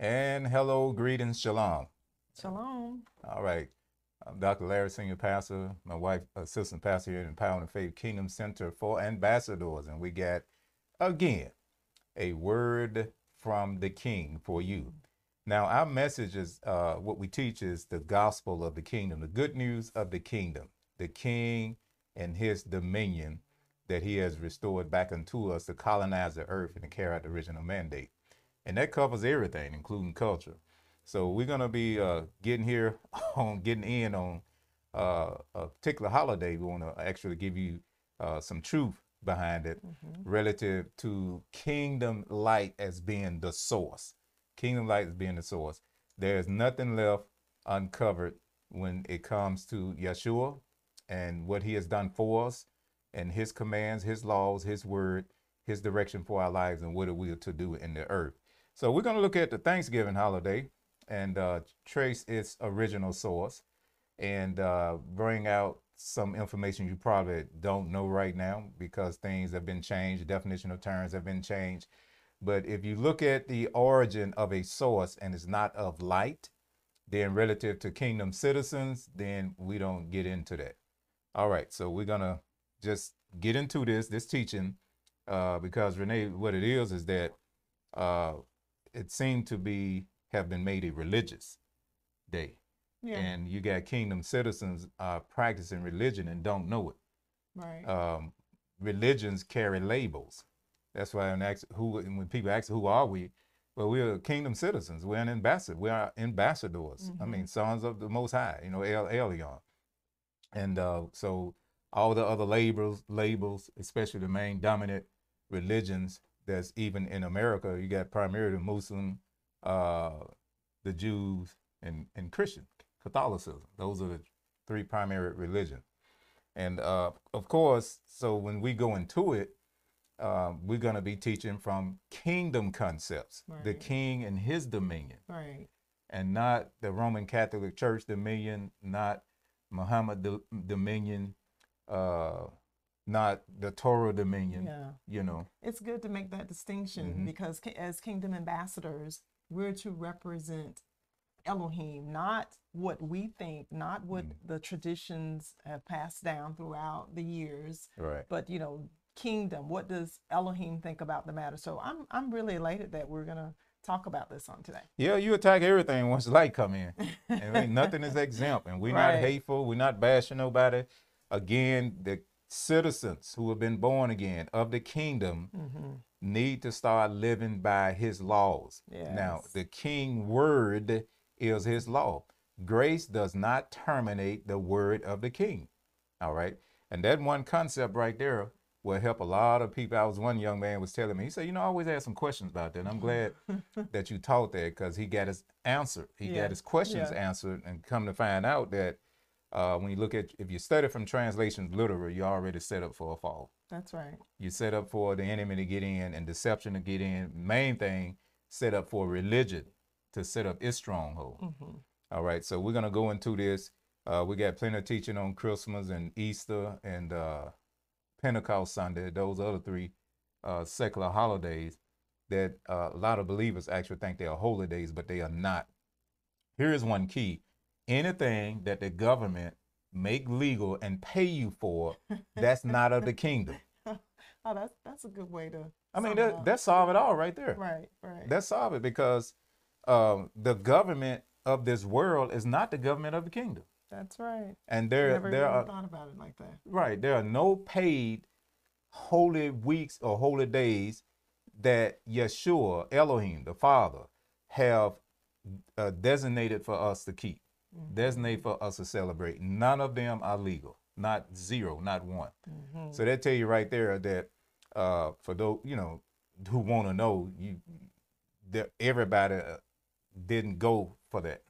And hello, greetings, shalom. Shalom. All right. I'm Dr. Larry, Senior Pastor, my wife, Assistant Pastor here in Power and Faith Kingdom Center for Ambassadors. And we got, again, a word from the King for you. Now, our message is uh, what we teach is the gospel of the kingdom, the good news of the kingdom, the King and his dominion that he has restored back unto us to colonize the earth and to carry out the original mandate. And that covers everything, including culture. So we're going to be uh, getting here on getting in on uh, a particular holiday. We want to actually give you uh, some truth behind it mm-hmm. relative to kingdom light as being the source. Kingdom light as being the source. There's nothing left uncovered when it comes to Yeshua and what he has done for us and his commands, his laws, his word, his direction for our lives and what we are to do in the earth. So we're going to look at the Thanksgiving holiday and uh, trace its original source and uh, bring out some information you probably don't know right now because things have been changed, definition of terms have been changed. But if you look at the origin of a source and it's not of light, then relative to kingdom citizens, then we don't get into that. All right, so we're gonna just get into this this teaching uh, because Renee, what it is is that uh, it seemed to be have been made a religious day, yeah. and you got kingdom citizens uh, practicing religion and don't know it. Right. Um, religions carry labels. That's why when, ask, who, when people ask who are we, well, we're kingdom citizens. We're an ambassador. We are ambassadors. Mm-hmm. I mean, sons of the Most High. You know, El Elyon. And uh, so all the other labels, labels, especially the main dominant religions that's even in America, you got primarily Muslim, uh, the Jews, and, and Christian, Catholicism. Those are the three primary religions. And uh, of course, so when we go into it, uh, we're going to be teaching from kingdom concepts, right. the king and his dominion. Right. And not the Roman Catholic Church dominion, not Muhammad dominion, uh, not the Torah dominion. Yeah. You know, it's good to make that distinction mm-hmm. because as kingdom ambassadors, we're to represent Elohim, not what we think, not what mm. the traditions have passed down throughout the years, right. but you know, kingdom. What does Elohim think about the matter? So I'm I'm really elated that we're gonna talk about this on today. Yeah, you attack everything once light come in. and nothing is exempt, and we're right. not hateful. We're not bashing nobody. Again, the citizens who have been born again of the kingdom mm-hmm. need to start living by His laws. Yes. Now, the King word is His law. Grace does not terminate the word of the King. All right, and that one concept right there will help a lot of people. I was one young man was telling me, he said, you know, I always ask some questions about that. And I'm glad that you taught that because he got his answer. He yeah. got his questions yeah. answered and come to find out that uh, when you look at, if you study from translations literally, you're already set up for a fall. That's right. You set up for the enemy to get in and deception to get in. Main thing, set up for religion to set up its stronghold. Mm-hmm. All right, so we're going to go into this. Uh, we got plenty of teaching on Christmas and Easter and uh, Pentecost Sunday, those other three uh, secular holidays that uh, a lot of believers actually think they are holy days, but they are not. Here is one key anything that the government make legal and pay you for, that's not of the kingdom. oh, that's that's a good way to. I mean, that that solve it all right there. Right, right. That solve it because um, the government of this world is not the government of the kingdom. That's right. And there, Never there are thought about it like that. Right. There are no paid holy weeks or holy days that Yeshua, Elohim, the Father, have uh, designated for us to keep, mm-hmm. designated for us to celebrate. None of them are legal. Not zero, not one. Mm-hmm. So that tell you right there that uh, for those you know who want to know, you that everybody uh, didn't go for that.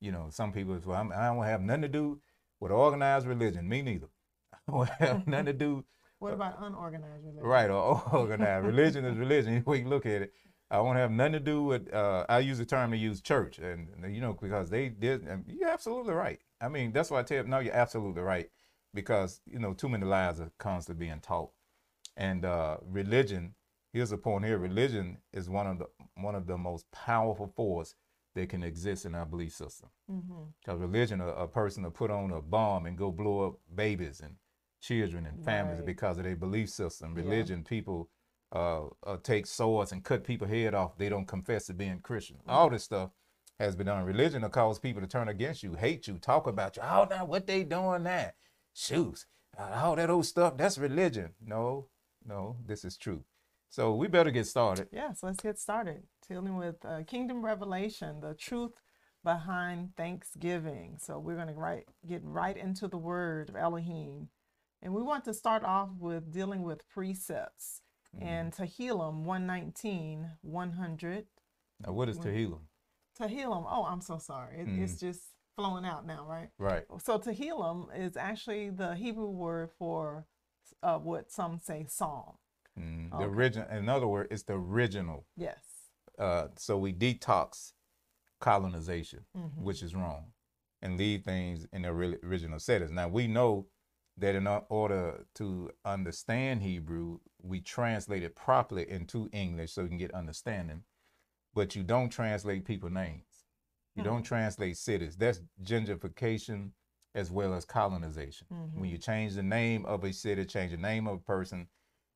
You know, some people, well, I'm, I don't have nothing to do with organized religion. Me neither. I don't have nothing to do. What about unorganized religion? Right, or organized religion is religion. You look at it, I won't have nothing to do with. Uh, I use the term to use church, and you know because they did. And you're absolutely right. I mean, that's why I tell you. No, you're absolutely right because you know too many lies are constantly being taught, and uh, religion here's the point here: religion is one of the one of the most powerful force that can exist in our belief system. Because religion, a, a person will put on a bomb and go blow up babies and children and families Right. because of their belief system. Yeah. Religion, people uh, uh, take swords and cut people head off. They don't confess to being Christian. All this stuff has been done. Religion will cause people to turn against you, hate you, talk about you. Oh, now what they doing that? Shoes, uh, all that old stuff. That's religion. No, no, this is true. So we better get started. Yes, let's get started. Dealing with uh, Kingdom Revelation, the truth behind Thanksgiving. So we're going to right, get right into the word of Elohim. And we want to start off with dealing with precepts. And Tehillim 119, 100. Now, what is Tehillim? Tehillim, oh, I'm so sorry. It, It's just flowing out now, right? Right. So Tehillim is actually the Hebrew word for uh, what some say psalm. Mm, The original, in other words, it's the original. Yes. Uh, so we detox colonization, which is wrong, and leave things in their ori- original settings. Now we know that in order to understand Hebrew, we translate it properly into English so you can get understanding. But you don't translate people names. You hmm. don't translate cities. That's gentrification as well as colonization. Mm-hmm. When you change the name of a city, change the name of a person,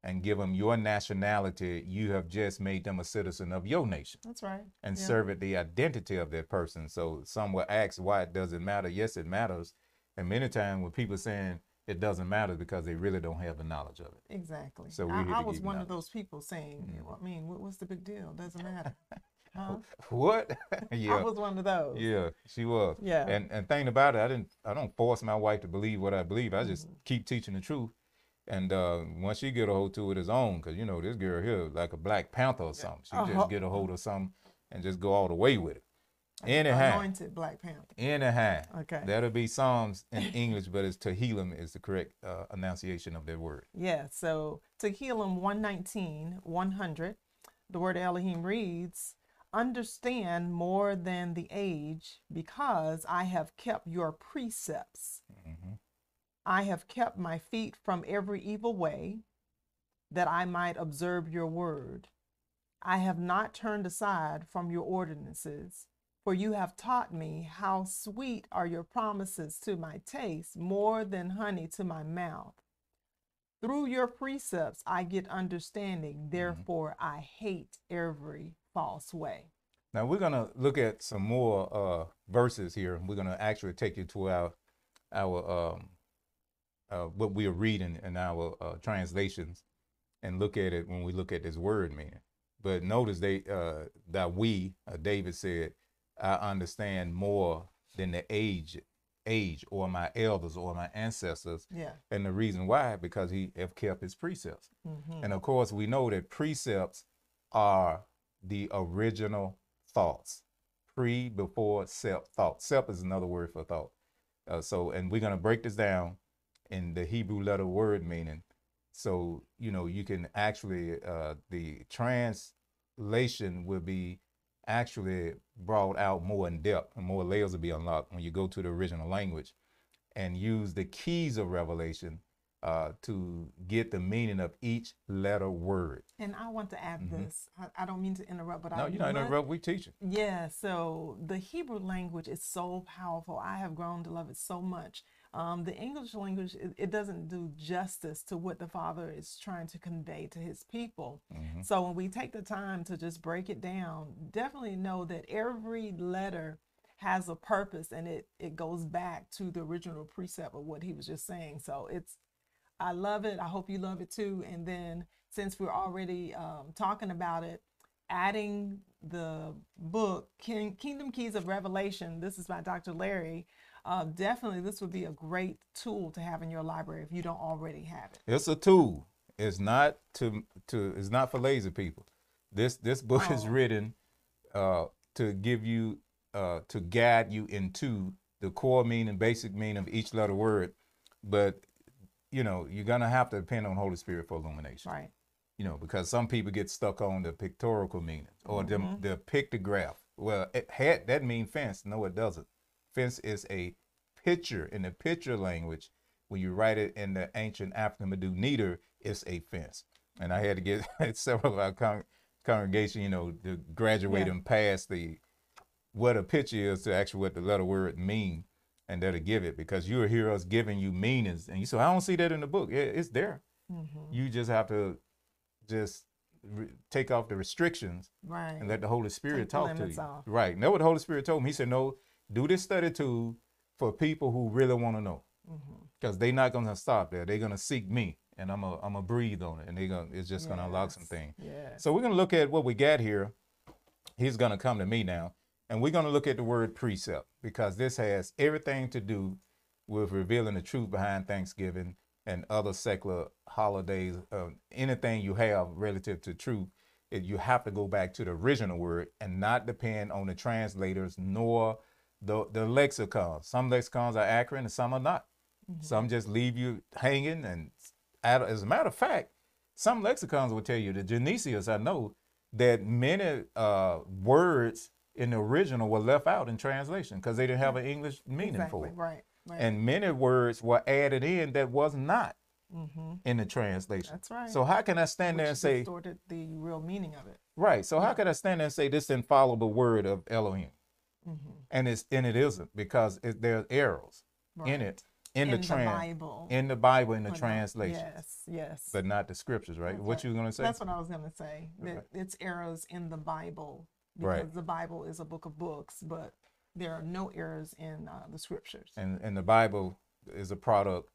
and give them your nationality, you have just made them a citizen of your nation That's right. and Yeah. serve it the identity of that person. So some will ask why it doesn't matter. Yes, it matters. And many times when people saying it doesn't matter because they really don't have the knowledge of it. Exactly. So I, I was one of those people saying, "Yeah, well, I mean, what, what's the big deal? Doesn't matter. Huh? What? Yeah. I was one of those. Yeah, she was. Yeah. And and thing about it, I didn't I don't force my wife to believe what I believe. I Mm-hmm. just keep teaching the truth. And uh, once she get a hold to it, it's on. Cause you know this girl here like a Black Panther or something. She Uh-huh. just get a hold of something and just go all the way with it. Anyhow, Anointed Black Panther. anyhow. Okay. That'll be Psalms in English, but it's Tehillim is the correct uh, enunciation of that word. Yeah. So Tehillim 119, 100, the word Elohim reads, Understand more than the age, because I have kept your precepts. I have kept my feet from every evil way, that I might observe your word. I have not turned aside from your ordinances, for you have taught me how sweet are your promises to my taste, more than honey to my mouth. Through your precepts I get understanding, therefore I hate every false way. Now we're gonna look at some more uh, verses here. We're gonna actually take you to our our um, uh, what we are reading in our uh, translations and look at it when we look at this word meaning. But notice they uh, that we uh, David said, I understand more than the age age or my elders or my ancestors. Yeah. And the reason why, because he have kept his precepts. And of course, we know that precepts are the original thoughts. Pre, before, self thought. Self is another word for thought. Uh, so, and we're going to break this down in the Hebrew letter word meaning. So, you know, you can actually, uh, the translation will be actually brought out more in depth and more layers will be unlocked when you go to the original language and use the keys of revelation uh, to get the meaning of each letter word. And I want to add this. I, I don't mean to interrupt, but Mm-hmm. No, I you're not would- interrupt. We teaching. Yeah, so the Hebrew language is so powerful. I have grown to love it so much. Um, the English language, it, it doesn't do justice to what the Father is trying to convey to his people. So when we take the time to just break it down, definitely know that every letter has a purpose and it, it goes back to the original precept of what he was just saying. So it's I love it. I hope you love it too. And then since we're already um, talking about it, adding the book King, Kingdom Keys of Revelation. This is by Dr. Larry. Uh, definitely, this would be a great tool to have in your library if you don't already have it. It's a tool. It's not to to. It's not for lazy people. This this book is Oh. written uh, to give you uh, to guide you into the core meaning, basic meaning of each letter word. But you know you're gonna have to depend on Holy Spirit for illumination. Right. you know, because some people get stuck on the pictorial meanings or the, the pictograph. Well, it had that mean fence. No, it doesn't. Fence is a picture in the picture language. When you write it in the ancient African Medu Neter, it's a fence. and I had to get several of our con- congregation, you know, to graduate Yeah. them past the what a picture is to actually what the letter word mean, and to give it because you hear us giving you meanings, and you say, I don't see that in the book. Yeah, it's there. Mhm. You just have to just re- take off the restrictions Right. and let the Holy Spirit Take talk to you. off. Right. Know what the Holy Spirit told me? He said, No, do this study tool for people who really want to know. Because they're not gonna stop there. They're gonna seek me. And I'm gonna I'm gonna breathe on it. And they're gonna it's just gonna unlock some things. Yes. So we're gonna look at what we got here. He's gonna come to me now. And we're gonna look at the word precept because this has everything to do with revealing the truth behind Thanksgiving and other secular holidays. Uh, anything you have relative to truth, you have to go back to the original word and not depend on the translators nor the the lexicons. Some lexicons are accurate and some are not. Some just leave you hanging. And as a matter of fact, some lexicons will tell you, the Genesius, I know, that many uh, words in the original were left out in translation because they didn't have an English meaning exactly. for it. Right. Right. And many words were added in that was not hmm in the translation. That's right. So how can I stand there Which and say, distorted the real meaning of it. right? So how can I stand there and say this didn't follow the word of Elohim? Hmm And it's and it isn't because it, there's errors Right. in it in, the trans Bible. in the Bible in the translation, Yes. Yes. but not the scriptures, right? What you gonna say? That's what I was going to say. That Right. it's errors in the Bible because Right. the Bible is a book of books, but there are no errors in uh, the scriptures. and and the Bible is a product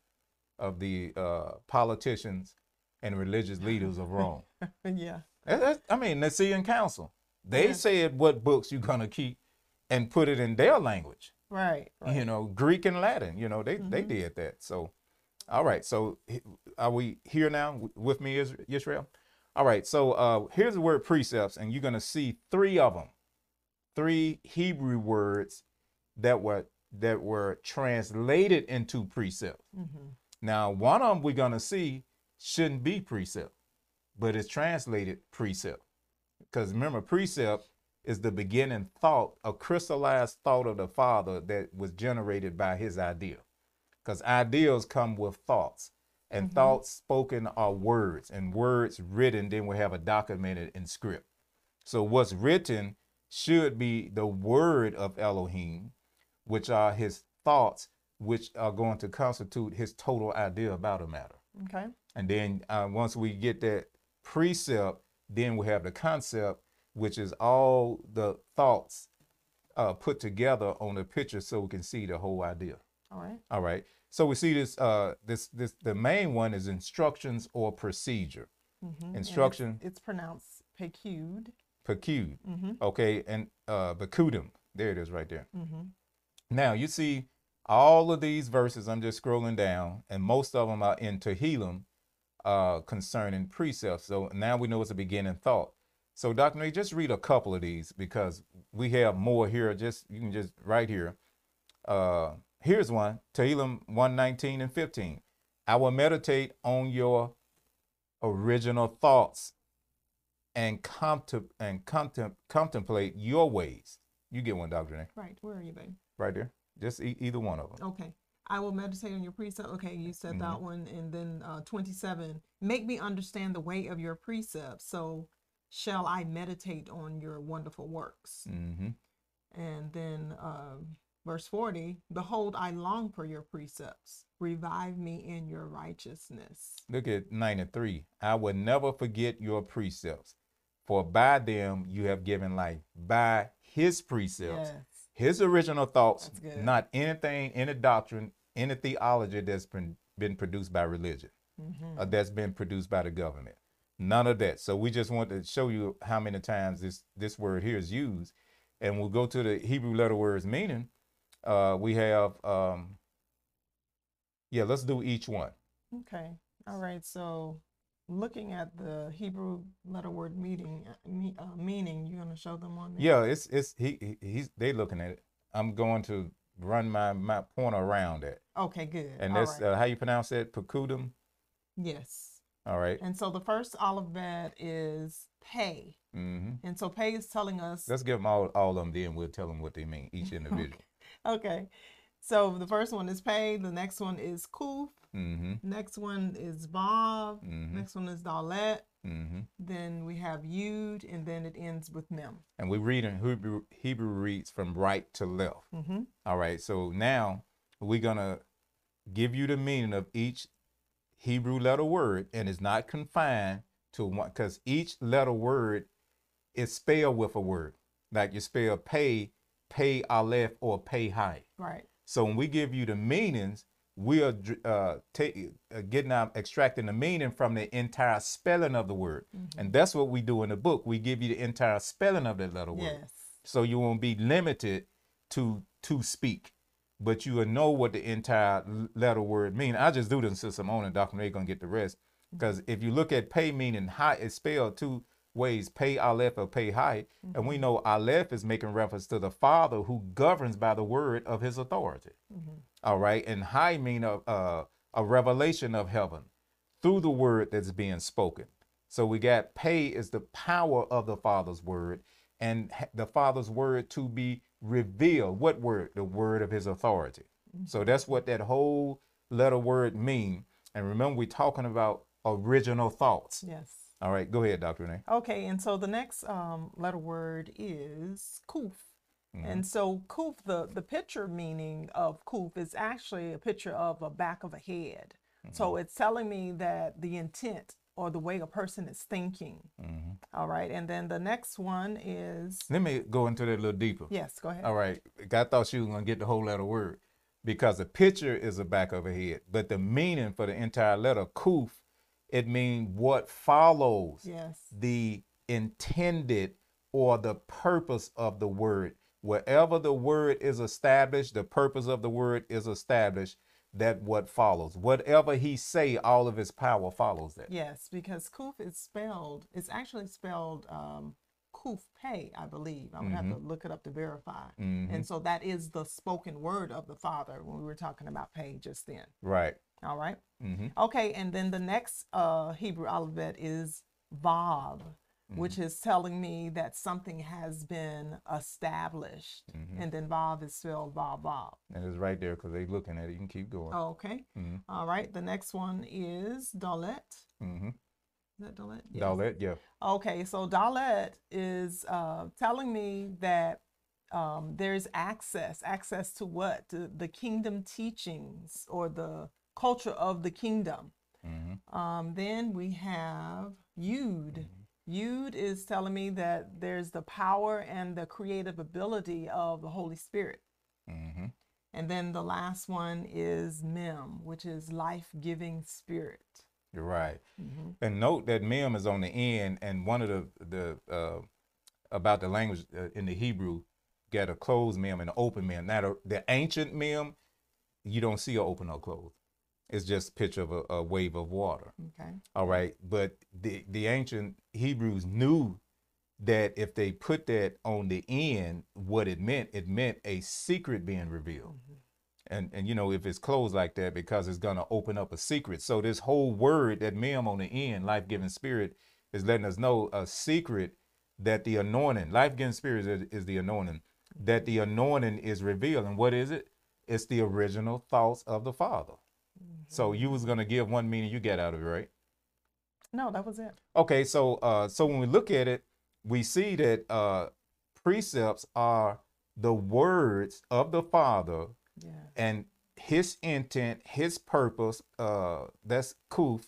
of the uh, politicians and religious leaders of Rome. yeah. That's- I mean, the Nicene Council. They Yeah. said what books you're gonna keep and put it in their language. Right. right. You know, Greek and Latin. You know, they they Mhm. did that. So, all right. So, are we here now with me, Is- Israel? All right. So, uh, here's the word precepts, and you're gonna see three of them, three Hebrew words that were that were translated into precept. hmm Now, one of them we're gonna see shouldn't be precept, but it's translated precept. Because remember, precept is the beginning thought, a crystallized thought of the Father that was generated by his idea. Because ideas come with thoughts, and Mhm. thoughts spoken are words, and words written then we have a documented in script. So what's written should be the word of Elohim, which are his thoughts, which are going to constitute his total idea about a matter. Okay. And then uh, once we get that precept, then we have the concept, which is all the thoughts uh, put together on a picture so we can see the whole idea. All right. All right. So we see this. Uh, this this the main one is instructions or procedure. Mm-hmm. And it's- Instruction. It's, pronounced pecud. Pecud. Mm-hmm. Okay, and uh, Bekudum. There it is, right there. Mm-hmm. Now you see all of these verses. I'm just scrolling down, and most of them are in Tehillim uh, concerning precepts. So now we know it's a beginning thought. So Dr. May, just read a couple of these because we have more here. Just you can just right here. Uh, here's one: Tehillim 119 and 15. I will meditate on your original thoughts and contem- and contem- contemplate your ways. You get one, Dr. Nay, Right. Where are you, babe? right there. Just e- either one of them. Okay. I will meditate on your precept. Okay, you said Mhm. that one. And then uh, 27, make me understand the way of your precepts. So shall I meditate on your wonderful works? hmm And then um, verse 40, behold, I long for your precepts. Revive me in your righteousness. Look at 93. I will never forget your precepts, for by them you have given life. By his precepts, Yes. his original thoughts, not anything, any doctrine, any theology that's been, been produced by religion, hmm or that's been produced by the government. None of that. So we just want to show you how many times this, this word here is used. And we'll go to the Hebrew letter words meaning. Uh, we have, um, yeah, let's do each one. Okay. All right. So looking at the Hebrew letter word meaning, uh, meaning, you're going to show them on there? Yeah, it's it's he, he he's they looking at it. I'm going to run my my pointer around it, Okay, good. and All that's right. uh, how you pronounce it, Pekudum. yes. All right. And so the first alphabet is pay. Mm-hmm. And so pay is telling us Let's give them all all of them. Then we'll tell them what they mean, each individual. Okay. So the first one is pay. The next one is Kuf. Mm-hmm. Next one is Vav. Mhm. Next one is Dalet. Mm-hmm. Then we have Yud, and then it ends with Mem. And we read in Hebrew, Hebrew reads from right to left. Mm-hmm. All right. So now we're gonna give you the meaning of each Hebrew letter word, and is not confined to one because each letter word is spelled with a word. Like you spell pay, pay aleph, or pay high. Right. So when we give you the meanings, we are uh, uh, getting out, extracting the meaning from the entire spelling of the word, and that's what we do in the book. We give you the entire spelling of that letter word, Yes. so you won't be limited to to speak, but you know what the entire letter word mean. I just do this since Simone and Dr. Ray gonna get the rest, mm-hmm. because if you look at pay meaning high, it's spelled two ways: pay aleph or pay high, and we mm-hmm. know aleph is making reference to the Father who governs by the word of His authority. Mm-hmm. All right, and high mean a, a a revelation of heaven through the word that's being spoken. So we got pay is the power of the Father's word, and the Father's word to be revealed. What word? The word of His authority. So that's what that whole letter word mean. And remember, we're talking about original thoughts. Yes. All right, go ahead, Dr. Renee. Okay, and so the next um, letter word is Kuf. Mm-hmm. And so Kuf, the, the picture meaning of Kuf is actually a picture of a back of a head. So Mm-hmm. it's telling me that the intent or the way a person is thinking. Mm-hmm. All right, and then the next one is Let me go into that a little deeper. yes, go ahead. All right. I thought she was gonna get the whole letter word because the picture is the back of a head, but the meaning for the entire letter, kuf, it means what follows Yes. the intended or the purpose of the word. Wherever the word is established, the purpose of the word is established. That what follows. Whatever he say, all of his power follows that. Yes, because Kuf is spelled, it's actually spelled um, Kuf Pei, I believe. I would have to look it up to verify. Mhm. And so that is the spoken word of the Father when we were talking about Pei just then. Right. All right. hmm Okay, and then the next uh, Hebrew alphabet is Vav, which is telling me that something has been established. And then Vav is spelled Vav Vav. And it's right there because they're looking at it. You can keep going. Okay. Mhm. All right. The next one is Dalet. Mm-hmm. Is that Dalet? Dalet, yeah. Okay, so Dalet is uh, telling me that um, there's access. Access to what? To the kingdom teachings or the culture of the kingdom. Mm-hmm. Um, then we have Yud. Yud is telling me that there's the power and the creative ability of the Holy Spirit. Mm-hmm. And then the last one is Mem, which is life giving spirit. You're right. Mhm. And note that mem is on the end, and one of the the uh, about the language uh, in the Hebrew got a closed mem and an open mem. Now the, the ancient mem, you don't see a open or closed. It's just a picture of a, a wave of water. Okay. All right, but the the ancient Hebrews knew that if they put that on the end, what it meant, it meant a secret being revealed. Mm-hmm. And and you know if it's closed like that because it's gonna open up a secret. So this whole word that mem on the end, life giving spirit, is letting us know a secret that the anointing, life giving spirit is, is the anointing, that the anointing is revealed. And what is it? It's the original thoughts of the Father. So you was gonna give one meaning you get out of it, right? No, that was it. Okay, so uh, so when we look at it, we see that uh, precepts are the words of the Father Yeah. and His intent, His purpose. Uh, that's kuf,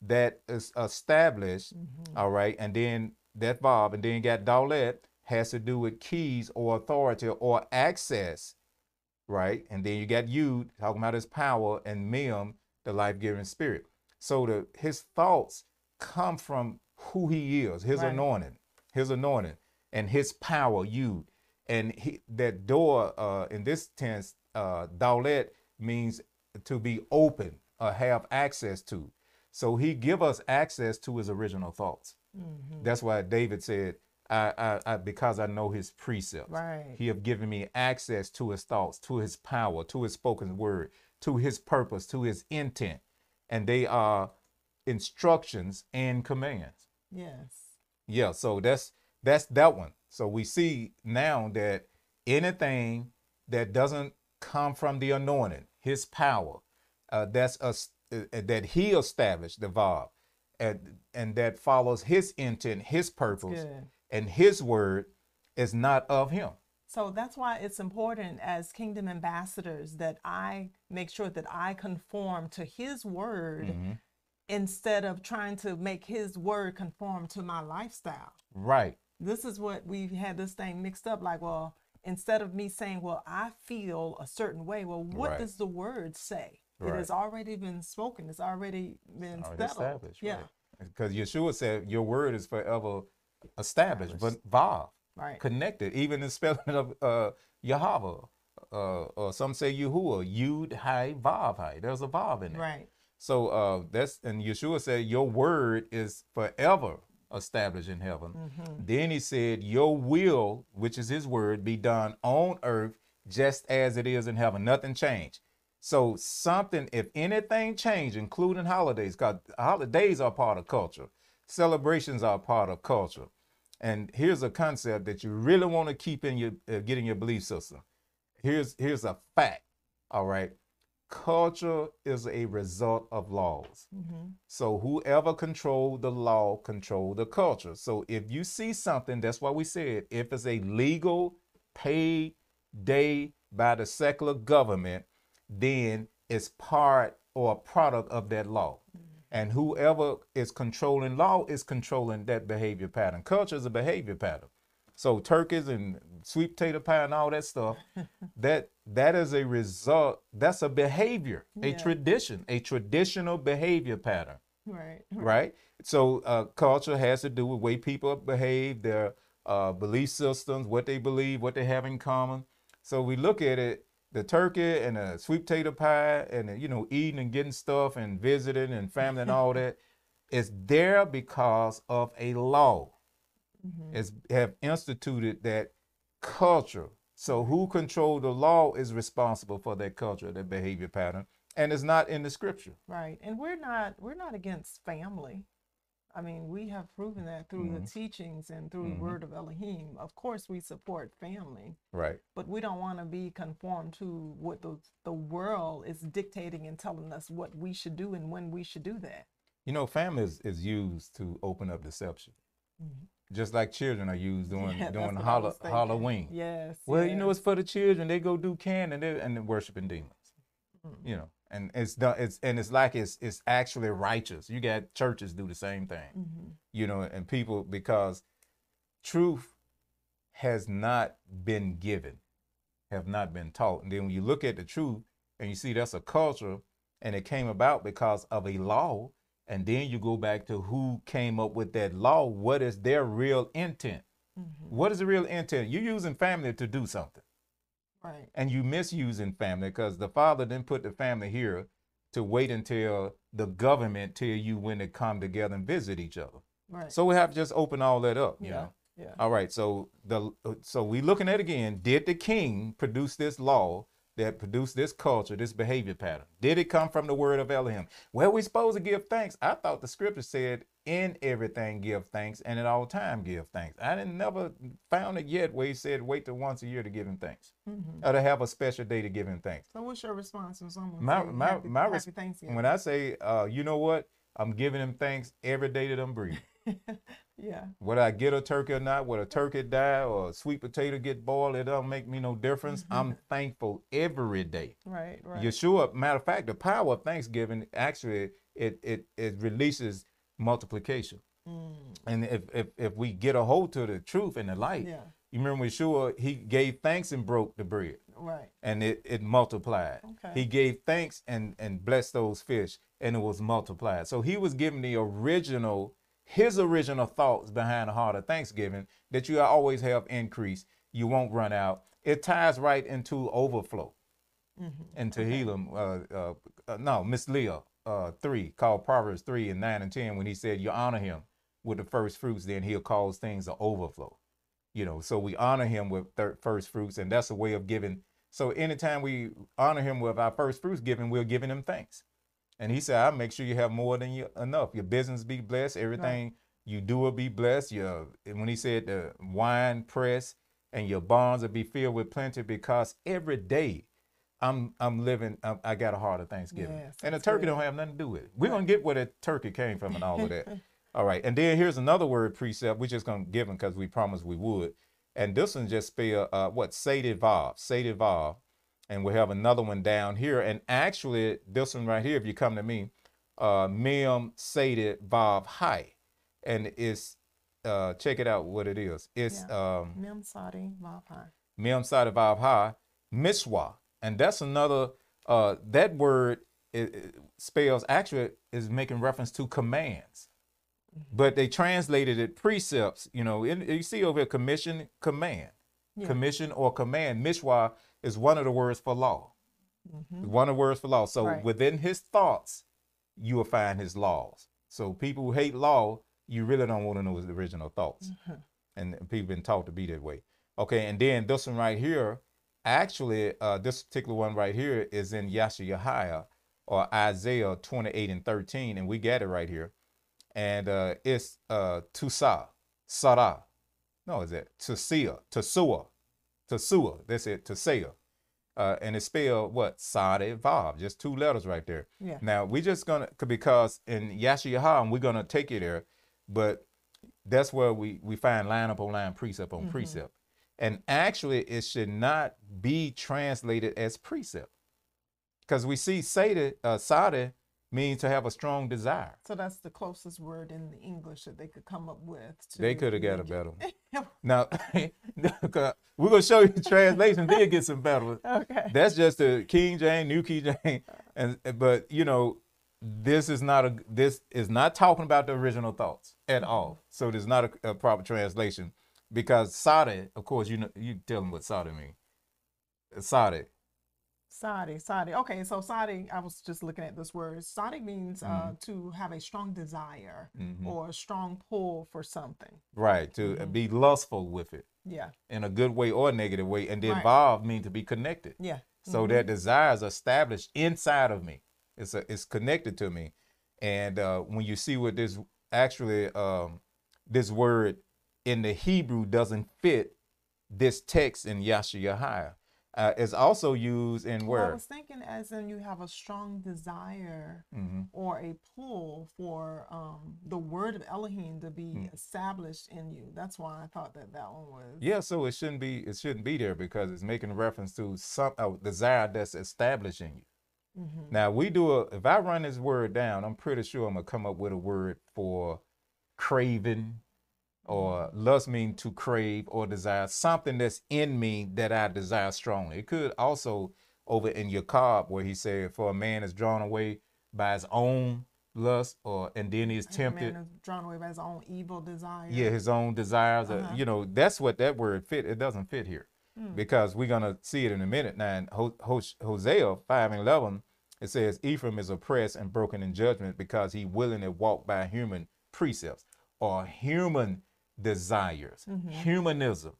that is established. all right, and then that Vav, and then you got Dalet has to do with keys or authority or access, right? And then you got you talking about his power and Mem, the life-giving spirit. So the his thoughts come from who he is, his Right. anointing, his anointing, and his power, you. And he, that door uh, in this tense, uh, Dalet means to be open or have access to. So he give us access to his original thoughts. Mm-hmm. That's why David said, I, I, I because I know his precepts. Right. He have given me access to his thoughts, to his power, to his spoken word, to his purpose, to his intent. And they are instructions and commands. Yes. Yeah, so that's that's that one. So we see now that anything that doesn't come from the anointing, His power. Uh, that's us uh, that He established the Vav, and and that follows His intent, His purpose. And His word is not of Him. So that's why it's important as kingdom ambassadors that I make sure that I conform to his word Mm-hmm. instead of trying to make his word conform to my lifestyle. Right. This is what we've had this thing mixed up like, well, instead of me saying, well, I feel a certain way, well, what Right. does the word say? It Right. has already been spoken, it's already been Already established. yeah, Right. Because Yeshua said, "Your word is forever established." But. Vav. right. connected, even the spelling of uh, Yahweh, uh, or some say Yahuwah, Yud Hai Vav Hai. There's a Vav in it. Right. So uh, that's and Yeshua said, "Your word is forever established in heaven." Mm-hmm. Then he said, "Your will, which is His word, be done on earth just as it is in heaven. Nothing changed." So something, if anything changed, including holidays, because holidays are part of culture, celebrations are part of culture. And here's a concept that you really want to keep in your uh, get in your belief system. Here's here's a fact. All right, culture is a result of laws. Mm-hmm. So whoever controlled the law controlled the culture. So if you see something, that's why we said if it's a legal paid day by the secular government, then it's part or a product of that law. And whoever is controlling law is controlling that behavior pattern. Culture is a behavior pattern. So turkeys and sweet potato pie and all that stuff, that that is a result. That's a behavior, a tradition, a traditional behavior pattern, Right. right? So uh, culture has to do with way people behave, their uh, belief systems, what they believe, what they have in common. So we look at it, the turkey and the sweet potato pie, and the, you know eating and getting stuff and visiting and family and all that, is there because of a law Mhm. is have instituted that culture. So who control the law is responsible for that culture, that behavior pattern, and it's not in the scripture. Right. And we're not we're not against family. I mean, we have proven that through the teachings and through Mhm. the word of Elohim. Of course, we support family, Right. but we don't want to be conformed to what the the world is dictating and telling us what we should do and when we should do that. You know, family is, is used to open up deception. Just like children are used during Mm-hmm. Yeah, during what I Hall- was thinking. Halloween. Yes. Well, you know, it's for the children. They go do can and and they're worshiping demons. Mm. You know, and it's done. It's and it's like it's it's actually righteous. You got churches do the same thing. Mhm. You know, and people because truth has not been given, have not been taught. And then when you look at the truth and you see that's a culture, and it came about because of a law. And then you go back to who came up with that law. What is their real intent? Mhm. What is the real intent? You're using family to do something Right. and you misusing family because the father didn't put the family here to wait until the government tell you when to come together and visit each other. Right. So we have to just open all that up, you yeah. know. Yeah. All right, so the so we looking at again. Did the king produce this law that produced this culture, this behavior pattern? Did it come from the word of Elohim? Well, we supposed to give thanks. I thought the scripture said, "In everything give thanks, and at all time give thanks." I didn't never found it yet where he said, "Wait till once a year to give him thanks, Mhm. or to have a special day to give him thanks." So what's your response when someone My my happy, my happy Thanksgiving? when I say, uh, you know what, I'm giving him thanks every day that I'm breathing. yeah. Whether I get a turkey or not, whether a turkey die or a sweet potato get boiled, it don't make me no difference. I'm thankful every day. Right. Right. Yeshua, matter of fact, the power of Thanksgiving actually it it it releases multiplication. Mm. And if if if we get a hold to the truth and the light, Yeah. you remember Yeshua, he gave thanks and broke the bread Right. and it, it multiplied. Okay. He gave thanks and, and blessed those fish, and it was multiplied. So he was giving the original, his original thoughts behind the heart of Thanksgiving that you always have increase. You won't run out. It ties right into overflow. Mm-hmm. And Tehillim, uh, uh, uh, no, Mishlei, uh, 3, called Proverbs 3 and 9 and 10, when he said, You honor him with the first fruits, then he'll cause things to overflow. You know, so we honor him with thir- first fruits, and that's a way of giving. So anytime we honor him with our first fruits giving, we're giving him thanks. And he said, I'll make sure you have more than you enough. Your business be blessed, everything you do will be blessed. Your when he said the wine press and your barns will be filled with plenty, because every day I'm I'm living. I'm, I got a heart of Thanksgiving, Yes, and a turkey good. don't have nothing to do with it. We're gonna get where the turkey came from and all of that. all right, and then here's another word precept. We're just gonna give them because we promised we would. And this one just spell uh, what Sadie Vav, Sadie Vav, and we have another one down here. And actually, this one right here, if you come to me, uh, Mem Sadie Vav High, and it's uh, check it out what it is. It's um, Mem Sadi Vapai. Mem Sada Vav Ha, Mitzvah. And that's another, uh, that word it, it spells actually is making reference to commands. But they translated it precepts, you know, in, you see over here commission, command. Yeah. Commission or command. Mitzvah is one of the words for law. Mhm. One of the words for law. So Right. within his thoughts, you will find his laws. So people who hate law, you really don't want to know his original thoughts Mhm. and people been taught to be that way. Okay, and then this one right here, actually, uh, this particular one right here is in Yashayahiah or Isaiah 28 and 13, and we got it right here. And uh, it's uh, Tusa, Sarah. No, is it Tusia, Tusua, Tusua. That's it, Tusia. Uh, and it's spelled what? Sade Vav, just two letters right there. Yeah. Now we're just gonna because in Yashayahiah, we're gonna take you there, but that's where we we find line upon line, precept on precept. And actually, it should not be translated as precept, because we see Sada uh, Sada means to have a strong desire. So that's the closest word in the English that they could come up with. To They could have got a better one. Now, we're gonna show you the translation. Then get some better. ones. okay. That's just the King James, New King James, and but you know, this is not a this is not talking about the original thoughts at mm-hmm. all. So there's not a, a proper translation because Sade, of course, you know you tell them what Sade mean. Sade, Sadi, Sadi. Okay, so Sadi, I was just looking at this word. Sadi means Mm-hmm. uh, to have a strong desire or a strong pull for something. right? To be lustful with it Yeah, in a good way or a negative way, and the Right. Vav mean to be connected. yeah. So that desire is established inside of me. It's a, it's connected to me. And uh, when you see what this actually um, this word in the Hebrew doesn't fit this text in Yashayahiah. Uh, it's also used in Well, I was thinking as in you have a strong desire Mhm. or a pull for um, the word of Elohim to be Mm. established in you. That's why I thought that that one was. yeah. So it shouldn't be it shouldn't be there because it's making reference to some a desire that's established in you. Mhm. Now we do a if I run this word down, I'm pretty sure I'm gonna come up with a word for craving or lust mean to crave or desire something that's in me that I desire strongly. It could also over in Yakab where he said, For a man is drawn away by his own lust or and then he's tempted. Man is drawn away by his own evil desire. Yeah, his own desires. uh, Uh-huh. you know, that's what that word fit. It doesn't fit here Mm. because we're gonna see it in a minute. Now, in Ho- Ho- Hosea five and eleven, it says Ephraim is oppressed and broken in judgment because he willingly walked by human precepts or human desires, Mm-hmm. humanism.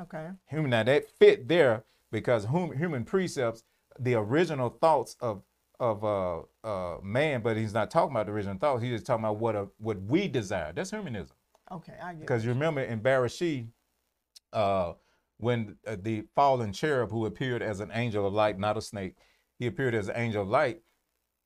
Okay. Human. Now that fit there because hum, human precepts, the original thoughts of of uh, uh, man, but he's not talking about the original thoughts. He's just talking about what uh, what we desire. That's humanism. Okay. I get Because you remember in Bereshit, uh, when uh, the fallen cherub who appeared as an angel of light, not a snake, he appeared as an angel of light.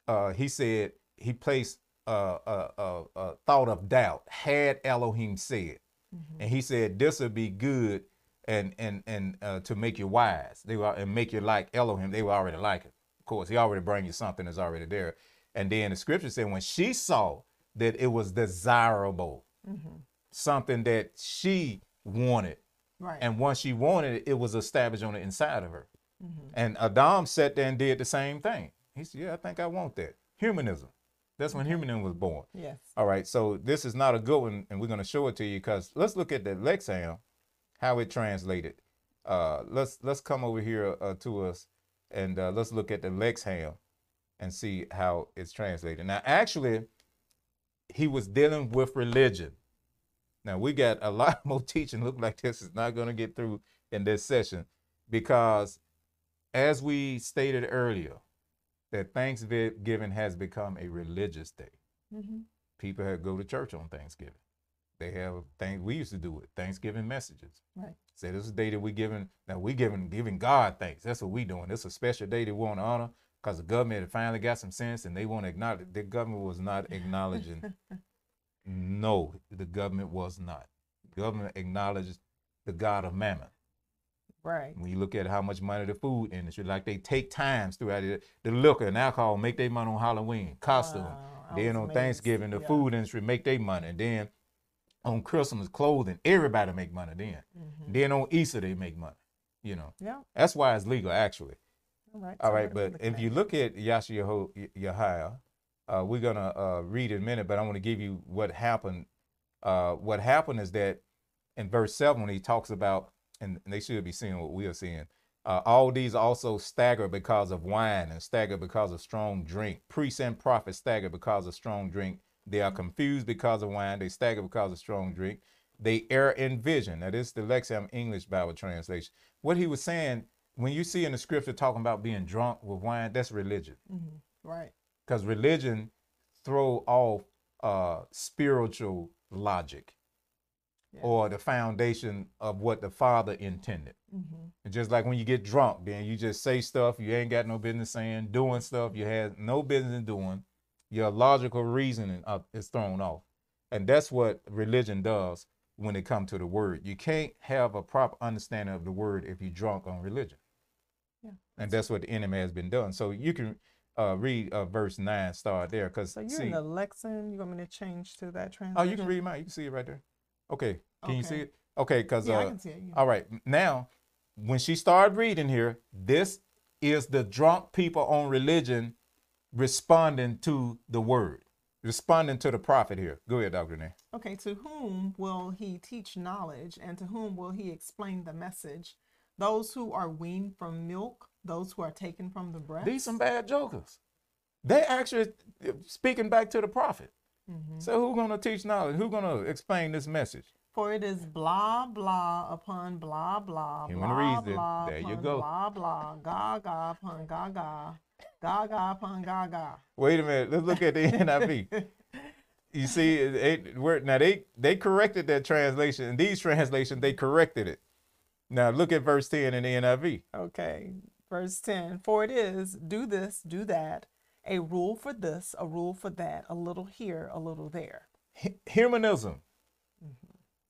Uh, he said he placed uh, a, a, a thought of doubt. Had Elohim said, Mm-hmm. and he said this would be good and and and uh, to make you wise. They were and make you like Elohim. They were already like it. Of course, he already bring you something that's already there. And then the scripture said when she saw that it was desirable, mm-hmm. something that she wanted. Right. And once she wanted it, it was established on the inside of her. Mm-hmm. And Adam sat there and did the same thing. He said, Yeah, I think I want that. Humanism. That's when humanism was born. yes. All right, so this is not a good one, and we're going to show it to you because let's look at the Lexham, how it translated. Uh, let's let's come over here uh, to us, and uh, let's look at the Lexham, and see how it's translated. Now, actually, he was dealing with religion. Now we got a lot more teaching. Look like this is not going to get through in this session because, as we stated earlier, that Thanksgiving has become a religious day hmm people had go to church on Thanksgiving. They have things we used to do it. Thanksgiving messages. Right. Say this is a day that we giving now we giving giving God thanks. That's what we doing. It's a special day that we want to honor because the government had finally got some sense and they want to acknowledge the government was not acknowledging. no, the government was not. The government acknowledged the God of Mammon. Right. When you look at how much money the food industry, like they take times throughout it, the liquor and alcohol make their money on Halloween, costume. Wow, then on amazed. Thanksgiving, the Yeah. food industry make their money. And then on Christmas, clothing, everybody make money then. Mhm. Then on Easter, they make money. You know, Yeah. that's why it's legal actually. All right. All right, what are we but if you look at Yeshayahu, uh, we're gonna uh, read in a minute, but I want to give you what happened. Uh, what happened is that in verse seven, when he talks about, and they should be seeing what we are seeing. Uh, all these also stagger because of wine and stagger because of strong drink. Priests and prophets stagger because of strong drink. They are confused because of wine. They stagger because of strong drink. They err in vision. Now, this is the Lexham English Bible translation. What he was saying, when you see in the scripture talking about being drunk with wine, that's religion. Mhm. Right. Because religion throw off uh, spiritual logic Yeah. or the foundation of what the Father intended. hmm It's just like when you get drunk, then you just say stuff you ain't got no business saying, doing stuff you had no business doing. Your logical reasoning is thrown off. And that's what religion does when it comes to the word. You can't have a proper understanding of the word if you're drunk on religion. Yeah. And that's what the enemy has been done. So you can uh, read uh, verse 9, start there. Because So you're see, in the Lexham. You want me to change to that translation? oh, you can read mine. You can see it right there. Okay. Can you see it? Okay. Because Yeah, uh, I can see it. yeah. all right. Now, when she started reading here, this is the drunk people on religion responding to the word, responding to the prophet here. Go ahead, Dr. Nay. Okay, to whom will he teach knowledge, and to whom will he explain the message? Those who are weaned from milk, those who are taken from the breast. These some bad jokers. They actually uh, speaking back to the prophet. Mhm. So who gonna teach knowledge? Who gonna explain this message? For it is blah blah upon blah blah Human blah reason. blah There you go. blah blah gaga upon gaga gaga upon gaga. Wait a minute. Let's look at the NIV. You see, it, it, we're, now they they corrected that translation. In these translations, they corrected it. Now look at verse ten in the NIV. Okay, verse 10 For it is, do this, do that, a rule for this, a rule for that, a little here, a little there. Hu- humanism.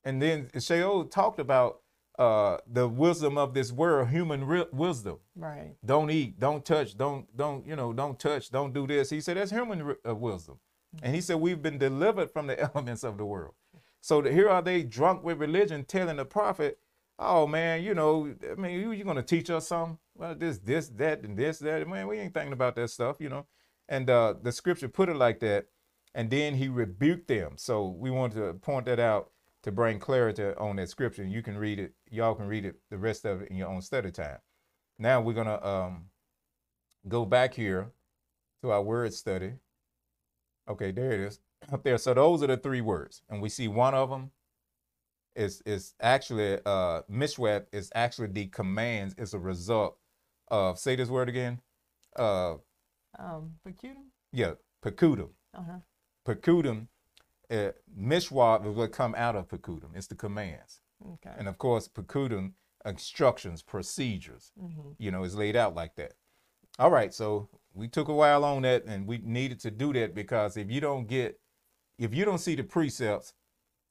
And then Shaul talked about uh, the wisdom of this world, human ri- wisdom. Right. Don't eat, don't touch, don't don't you know, don't touch, don't do this. He said that's human ri- uh, wisdom. And he said we've been delivered from the elements of the world. So that here are they drunk with religion, telling the prophet, "Oh man, you know, I mean, you you gonna teach us something? Well, this, this, that, and this, that. Man, we ain't thinking about that stuff, you know." And uh, the scripture put it like that, and then he rebuked them. So we want to point that out to bring clarity on that scripture. You can read it. Y'all can read it the rest of it in your own study time. Now we're gonna um, go back here to our word study. Okay, there it is up there. So those are the three words, and we see one of them is is actually uh mishwat is actually the commands is a result of say this word again. Uh, Um, yeah, pekudim. Uh-huh. Pekudim, uh, mishwat is what come out of pekudim. It's the commands, Okay. and of course pekudim instructions, procedures. hmm you know, is laid out like that. All right, so we took a while on that and we needed to do that because if you don't get if you don't see the precepts,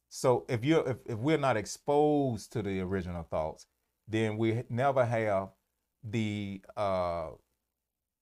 so if you're if, if we're not exposed to the original thoughts, then we never have the uh,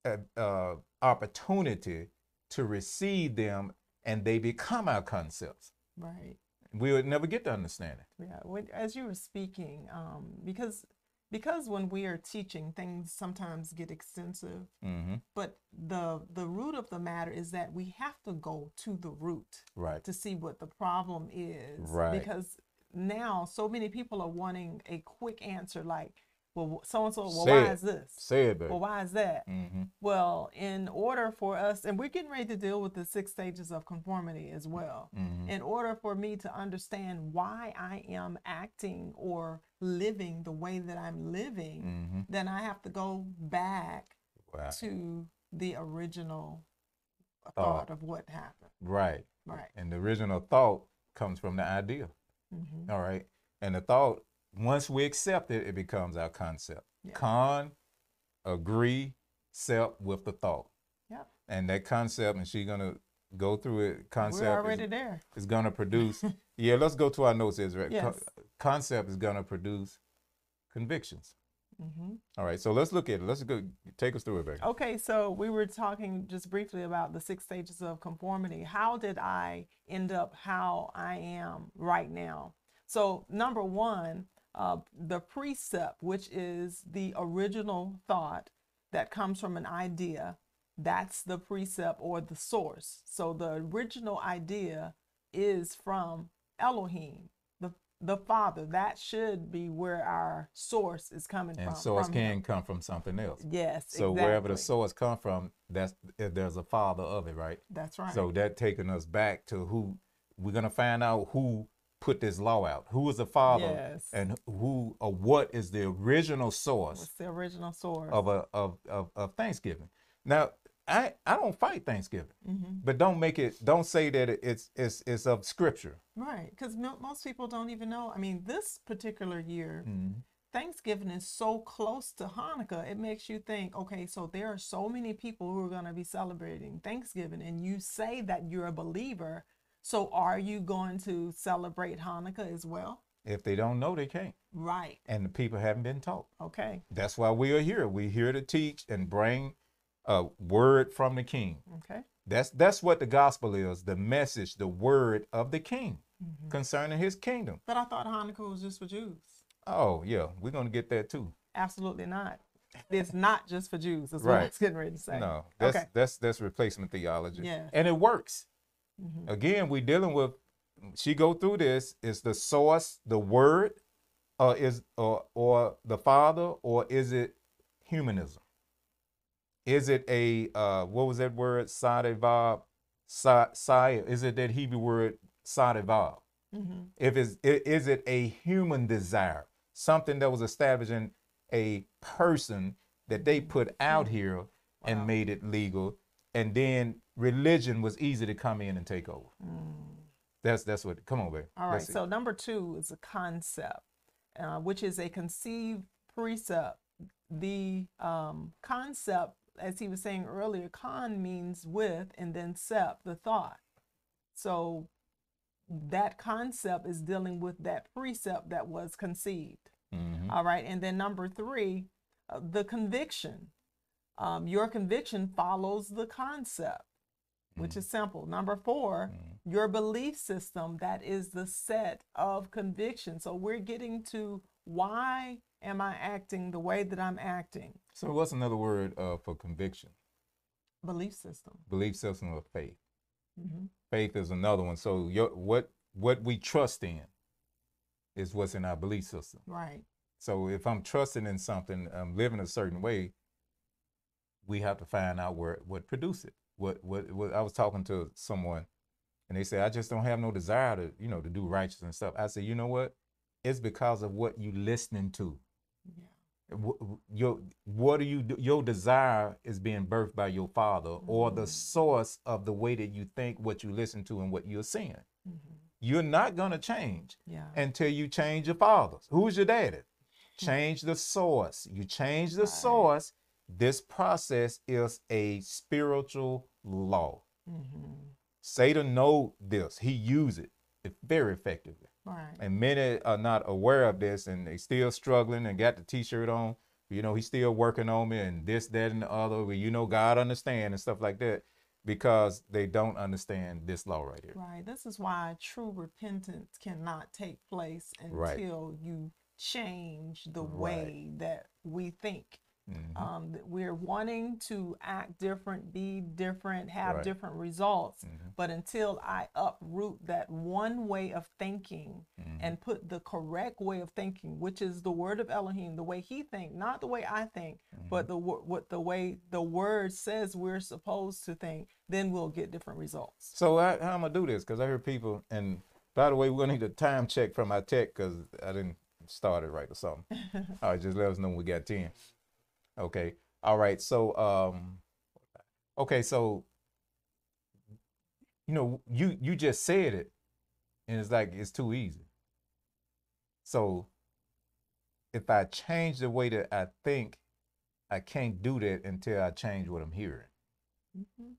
uh, uh, opportunity to receive them and they become our concepts. Right. We would never get to understand it. Yeah. When, as you were speaking, um, because because when we are teaching, things sometimes get extensive. hmm But the the root of the matter is that we have to go to the root Right. to see what the problem is. Right. Because now so many people are wanting a quick answer, like, well, so and so. Well, Say why it. is this? Say it, baby. Well, why is that? hmm Well, in order for us, and we're getting ready to deal with the six stages of conformity as well. hmm In order for me to understand why I am acting or living the way that I'm living, hmm then I have to go back Wow. to the original Thought. thought of what happened. Right. Right. And the original thought comes from the idea. Mhm. All right. And the thought, once we accept it, it becomes our concept. Yeah. Con, agree, accept with the thought. Yep. And that concept, and she's gonna go through it. Concept We're is- already there. is gonna produce. yeah, let's go to our notes, Ezra. Yes. concept is gonna produce convictions. Mm-hmm. All right, so let's look at it. Let's go take us through it, Becky. Okay, so we were talking just briefly about the six stages of conformity. How did I end up how I am right now? So, number one, uh, the precept, which is the original thought that comes from an idea, that's the precept or the source. So, the original idea is from Elohim, the the Father. That should be where our source is coming And from. source from can him. come from something else. Yes. So wherever the source come from, that's eh, there's a father of it, right? That's right. So that taking us back to who we're gonna find out who put this law out. Who is the father Yes. and who or what is the original source What's the original source? of a of, of, of Thanksgiving. Now I I don't fight Thanksgiving, hmm but don't make it don't say that it's it's it's of scripture. Right, because most people don't even know. I mean, this particular year, Mm-hmm. Thanksgiving is so close to Hanukkah. It makes you think, okay, so there are so many people who are going to be celebrating Thanksgiving, and you say that you're a believer. So are you going to celebrate Hanukkah as well? If they don't know, they can't. Right. And the people haven't been taught. Okay. That's why we are here. We're here to teach and bring a word from the king. Okay. That's that's what the gospel is, the message, the word of the king Mhm. concerning his kingdom. But I thought Hanukkah was just for Jews. Oh, yeah, we're going to get that too. Absolutely not. It's not just for Jews. That's what I Right. was getting ready to say. No, that's Okay. that's that's replacement theology. Yes. And it works. Mhm. Again, we dealing with she go through this is the source, the word, or is or or the father, or is it humanism? Is it a uh what was that word? Sadevav? Sa, sa, is it that Hebrew word sadevav? Mhm. if it's is it a human desire something that was establishing a person that they put out here and made it legal and then religion was easy to come in and take over Mm. that's that's what come on baby All right. So number two is a concept, uh, which is a conceived precept. The um, concept, as he was saying earlier, con means with, and then sept, the thought. So that concept is dealing with that precept that was conceived. Mhm. All right. And then number three, uh, the conviction. Um, your conviction follows the concept, which is simple. Number four, your belief system, that is the set of conviction. So we're getting to why am I acting the way that I'm acting? so what's another word uh, for conviction Belief system. belief system of faith hmm faith is another one so your what what we trust in is what's in our belief system Right. So if I'm trusting in something, I'm living a certain way, we have to find out where what produced it. What, what what I was talking to someone and they said, I just don't have no desire to, you know, to do righteous and stuff. I said, you know what? It's because of what you listening to. Yeah. Wh- wh- Your what do you do? Your desire is being birthed by your father or the Mhm. source of the way that you think, what you listen to, and what you're seeing. hmm You're not gonna change Yeah. until you change your fathers. Who's your daddy? Change the source. You change the Right. source. This process is a spiritual law. hmm Satan know this. He use it very effectively. Right. And many are not aware of this and they still struggling and got the t-shirt on. You know, he's still working on me and this, that, and the other. Well, you know, God understand and stuff like that because they don't understand this law right here. Right. This is why true repentance cannot take place Right. until you change the Right. way that we think. Mhm. Um, that we're wanting to act different, be different, have Right. different results. Mhm. But until I uproot that one way of thinking Mhm. and put the correct way of thinking, which is the word of Elohim, the way he think, not the way I think, Mm-hmm. but the what the way the word says we're supposed to think, then we'll get different results. So I, how am I do this? Because I hear people, and by the way, we're gonna need a time check from our tech because I didn't start it right or something. All right, just let us know when we got ten. Okay. All right. So um, okay. So you know, you you just said it, And it's like it's too easy. So if I change the way that I think, I can't do that until I change what I'm hearing. Mhm.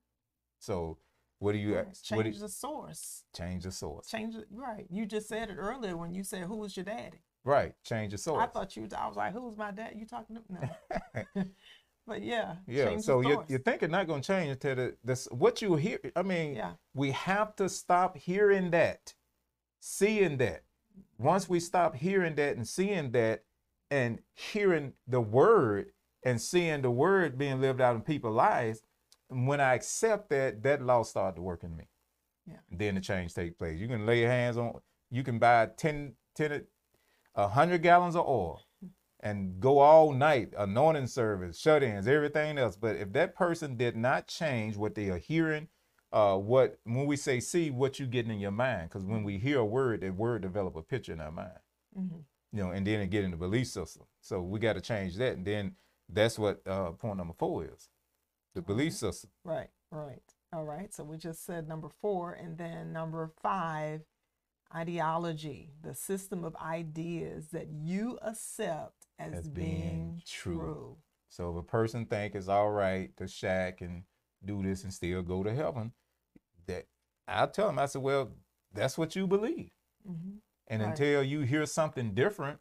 So what do you Right. what do Change you, the source. change the source? Change it. Right. You just said it earlier when you said, "Who was your daddy?" Right, change the source. I thought you. I was like, "Who's my dad?" You talking to no? but yeah. Yeah, so your source. your thinking not gonna change until the this what you hear. I mean, Yeah. we have to stop hearing that, seeing that. Once we stop hearing that and seeing that, and hearing the word and seeing the word being lived out in people's lives, when I accept that, that law start to work in me. Yeah. Then the change take place. You can lay your hands on. You can buy 10, 10 a hundred gallons of oil and go all night, anointing service, shut-ins, everything else. But if that person did not change what they are hearing, uh, what when we say see, what you getting in your mind, because when we hear a word, that word develop a picture in our mind, Mhm. you know, and then it get in the belief system. So we got to change that, and then that's what uh, point number four is, the belief system. Right. Right. All right. So we just said number four, and then number five, ideology, the system of ideas that you accept as, As being, being true. true. So if a person think it's all right to shack and do this and still go to heaven, that I tell them, I said, well, that's what you believe. Mhm. And Right. until you hear something different,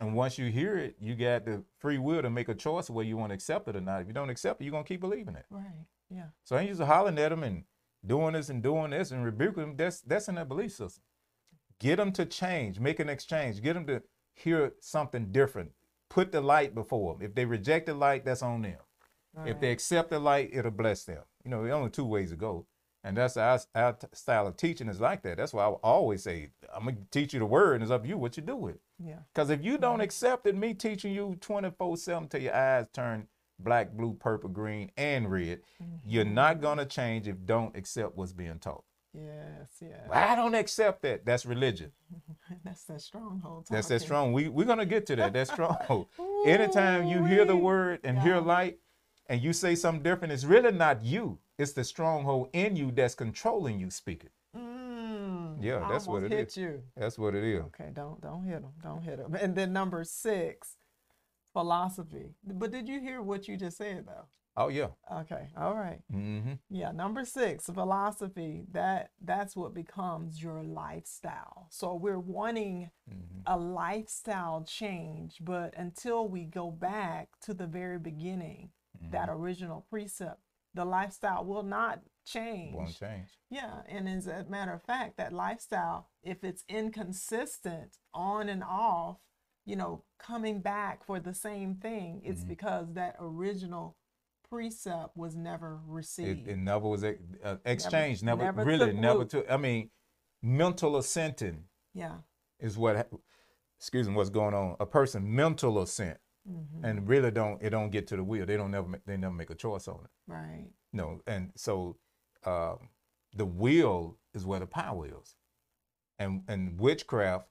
and once you hear it, you got the free will to make a choice whether you want to accept it or not. If you don't accept it, you're gonna keep believing it. Right. Yeah. So I ain't just hollering at them and doing this and doing this and rebuking them. That's that's in their belief system. Get them to change, make an exchange. Get them to hear something different. Put the light before them. If they reject the light, that's on them. If they accept the light, it'll bless them. You know, there's only two ways to go. And that's our, our style of teaching is like that. That's why I always say, I'm going to teach you the word, and it's up to you what you do with it. Yeah. Because if you don't accept it, me teaching you 24 7 till your eyes turn black, blue, purple, green, and red, you're Mm-hmm. not going to change if don't accept what's being taught. Yes. Yeah. I don't accept that. That's religion. That's that stronghold. That's that talking. strong. We, we're going to get to that. That's strong. Anytime you hear the word and hear light and you say something different, it's really not you. It's the stronghold in you that's controlling you speaking. Mm, Yeah, that's what it hit is. you. That's what it is. Okay, don't don't hit them. Don't hit them. And then number six, philosophy. But did you hear what you just said though? Oh, yeah. Okay, all right. Mm-hmm. Yeah, number six, philosophy. That that's what becomes your lifestyle. So we're wanting Mm-hmm. a lifestyle change, but until we go back to the very beginning, that Mm-hmm. original precept, the lifestyle will not change. Won't change. Yeah, and as a matter of fact, that lifestyle, if it's inconsistent on and off, you know, coming back for the same thing, it's Mm-hmm. because that original precept was never received. it never was ex- uh, exchanged. Never, never really, never root. took. I mean, mental assenting yeah. is what, excuse me, what's going on. A person mental assent hmm and really don't, it don't get to the wheel. They don't never, ma- they never make a choice on it. Right. No, and so um, the will is where the power is, and and witchcraft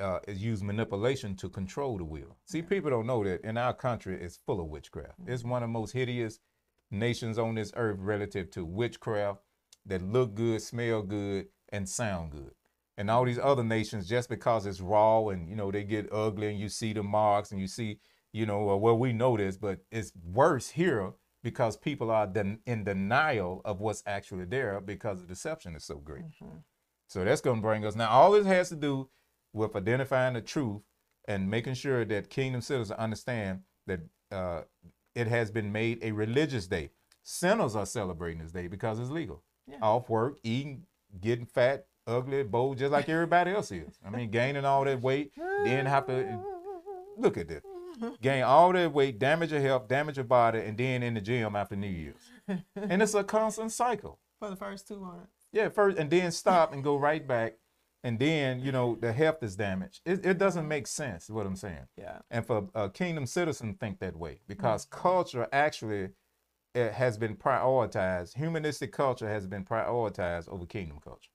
uh, is use manipulation to control the will. See, people don't know that in our country it's full of witchcraft. It's one of the most hideous nations on this earth relative to witchcraft that look good, smell good, and sound good. And all these other nations, just because it's raw and you know they get ugly, and you see the marks, and you see, you know, well we know this, but it's worse here because people are den- in denial of what's actually there because the deception is so great. So that's going to bring us now. All this has to do with identifying the truth and making sure that kingdom citizens understand that uh, it has been made a religious day. Sinners are celebrating this day because it's legal. Yeah. Off work, eating, getting fat, ugly, bold, just like everybody else is. I mean, gaining all that weight, then have to look at this. Gain all that weight, damage your health, damage your body, and then in the gym after New Year's. and it's a constant cycle. For the first two months. Yeah, first and then stop and go right back, and then you know the health is damaged. It, it doesn't make sense. Is what I'm saying. Yeah. And for a kingdom citizen, think that way because culture actually it has been prioritized. Humanistic culture has been prioritized over kingdom culture.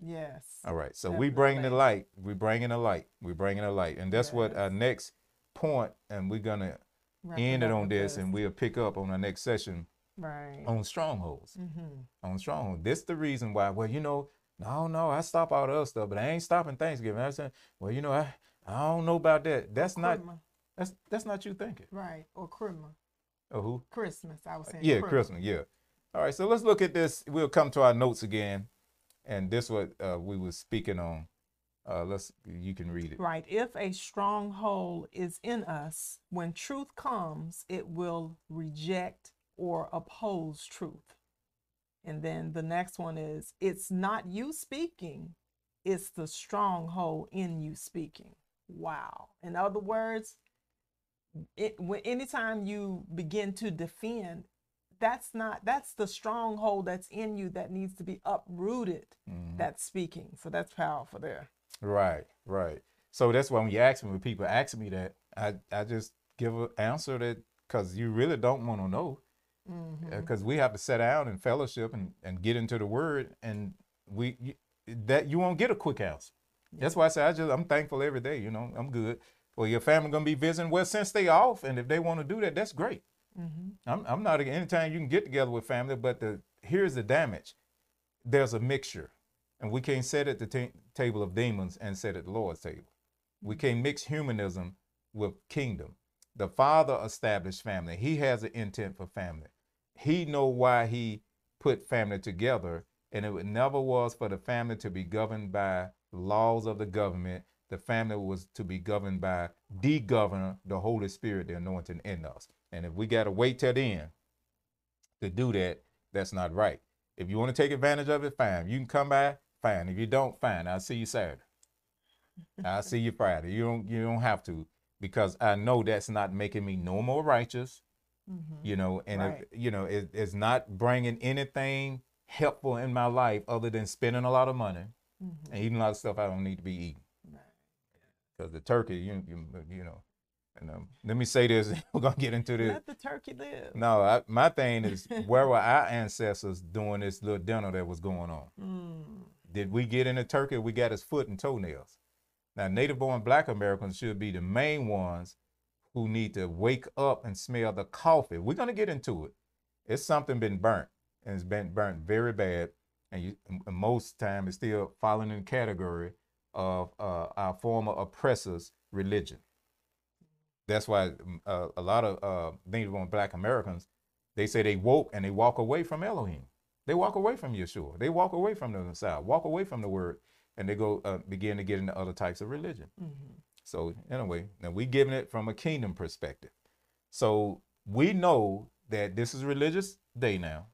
Yes. All right, so we bring the light. We bring in the light. We bring in the light, and that's what our next point. And we're gonna end it on this, and we'll pick up on our next session Right. on strongholds hmm on strongholds. This the reason why. Well, you know, No, no, I stop all the other stuff, but I ain't stopping Thanksgiving. I said, well, you know, I, I don't know about that. That's not Christmas, that's that's not you thinking. right or Christmas. Oh, who? Christmas. I was saying. Yeah, Christmas. Yeah. All right. So let's look at this. We'll come to our notes again, and this what uh, we were speaking on. Uh, let's. You can read it. Right. If a stronghold is in us, when truth comes, it will reject or oppose truth. And then the next one is it's not you speaking, it's the stronghold in you speaking. Wow. In other words, it, when anytime you begin to defend, that's not that's the stronghold that's in you that needs to be uprooted. Mhm. That's speaking. So that's powerful there. Right. Right. So that's why when you ask me, when people ask me that, I I just give an answer that because you really don't want to know. Mm-hmm. Uh, because we have to sit down and fellowship and, and get into the word and we you, that you won't get a quick answer. That's why i say i just i'm thankful every day you know i'm good. Well your family gonna be visiting. Well since they off and if they want to do that that's great. Mhm. I'm, I'm not anytime you can get together with family but the here's the damage. There's a mixture and we can't sit at the ta- table of demons and sit at the lord's table. We mm-hmm. can't mix humanism with kingdom. The father established family. He has an intent for family he know why he put family together and it never was for the family to be governed by laws of the government. The family was to be governed by the governor the holy spirit the anointing in us. And if we got to wait till then to do that that's not right. If you want to take advantage of it fine. You can come by fine. If you don't fine. I'll see you saturday. I'll see you friday. You don't you don't have to because i know that's not making me no more righteous Mhm. you know and Right. you know it, it's not bringing anything helpful in my life other than spending a lot of money Mhm. and eating a lot of stuff i don't need to be eating Right. because the turkey you, you, you know and um, let me say this we're gonna get into this Let the turkey live. no I, my thing is where were our ancestors doing this little dinner that was going on Mm. did we get in the turkey we got his foot and toenails now native born black americans should be the main ones who need to wake up and smell the coffee we're going to get into it it's something been burnt and it's been burnt very bad and you, most time it's still falling in the category of uh, our former oppressors religion that's why uh, a lot of uh, native born black americans they say they woke and they walk away from elohim they walk away from Yeshua. They walk away from the Messiah, walk away from the word, and they go uh, begin to get into other types of religion. Mhm. So anyway, now we're giving it from a kingdom perspective. So we know that this is religious day now.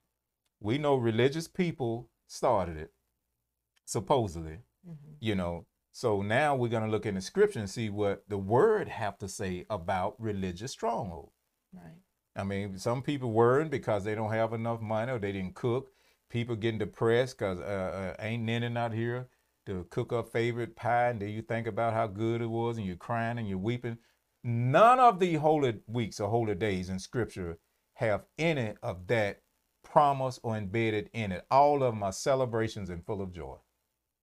We know religious people started it, supposedly, Mhm. you know. So now we're gonna look in the scripture and see what the word have to say about religious stronghold. Right. I mean, some people worrying because they don't have enough money or they didn't cook. People getting depressed because uh, uh, ain't Nene out here to cook up favorite pie, and then you think about how good it was, and you're crying and you're weeping. None of the holy weeks or holy days in Scripture have any of that promise or embedded in it. All of them are celebrations and full of joy.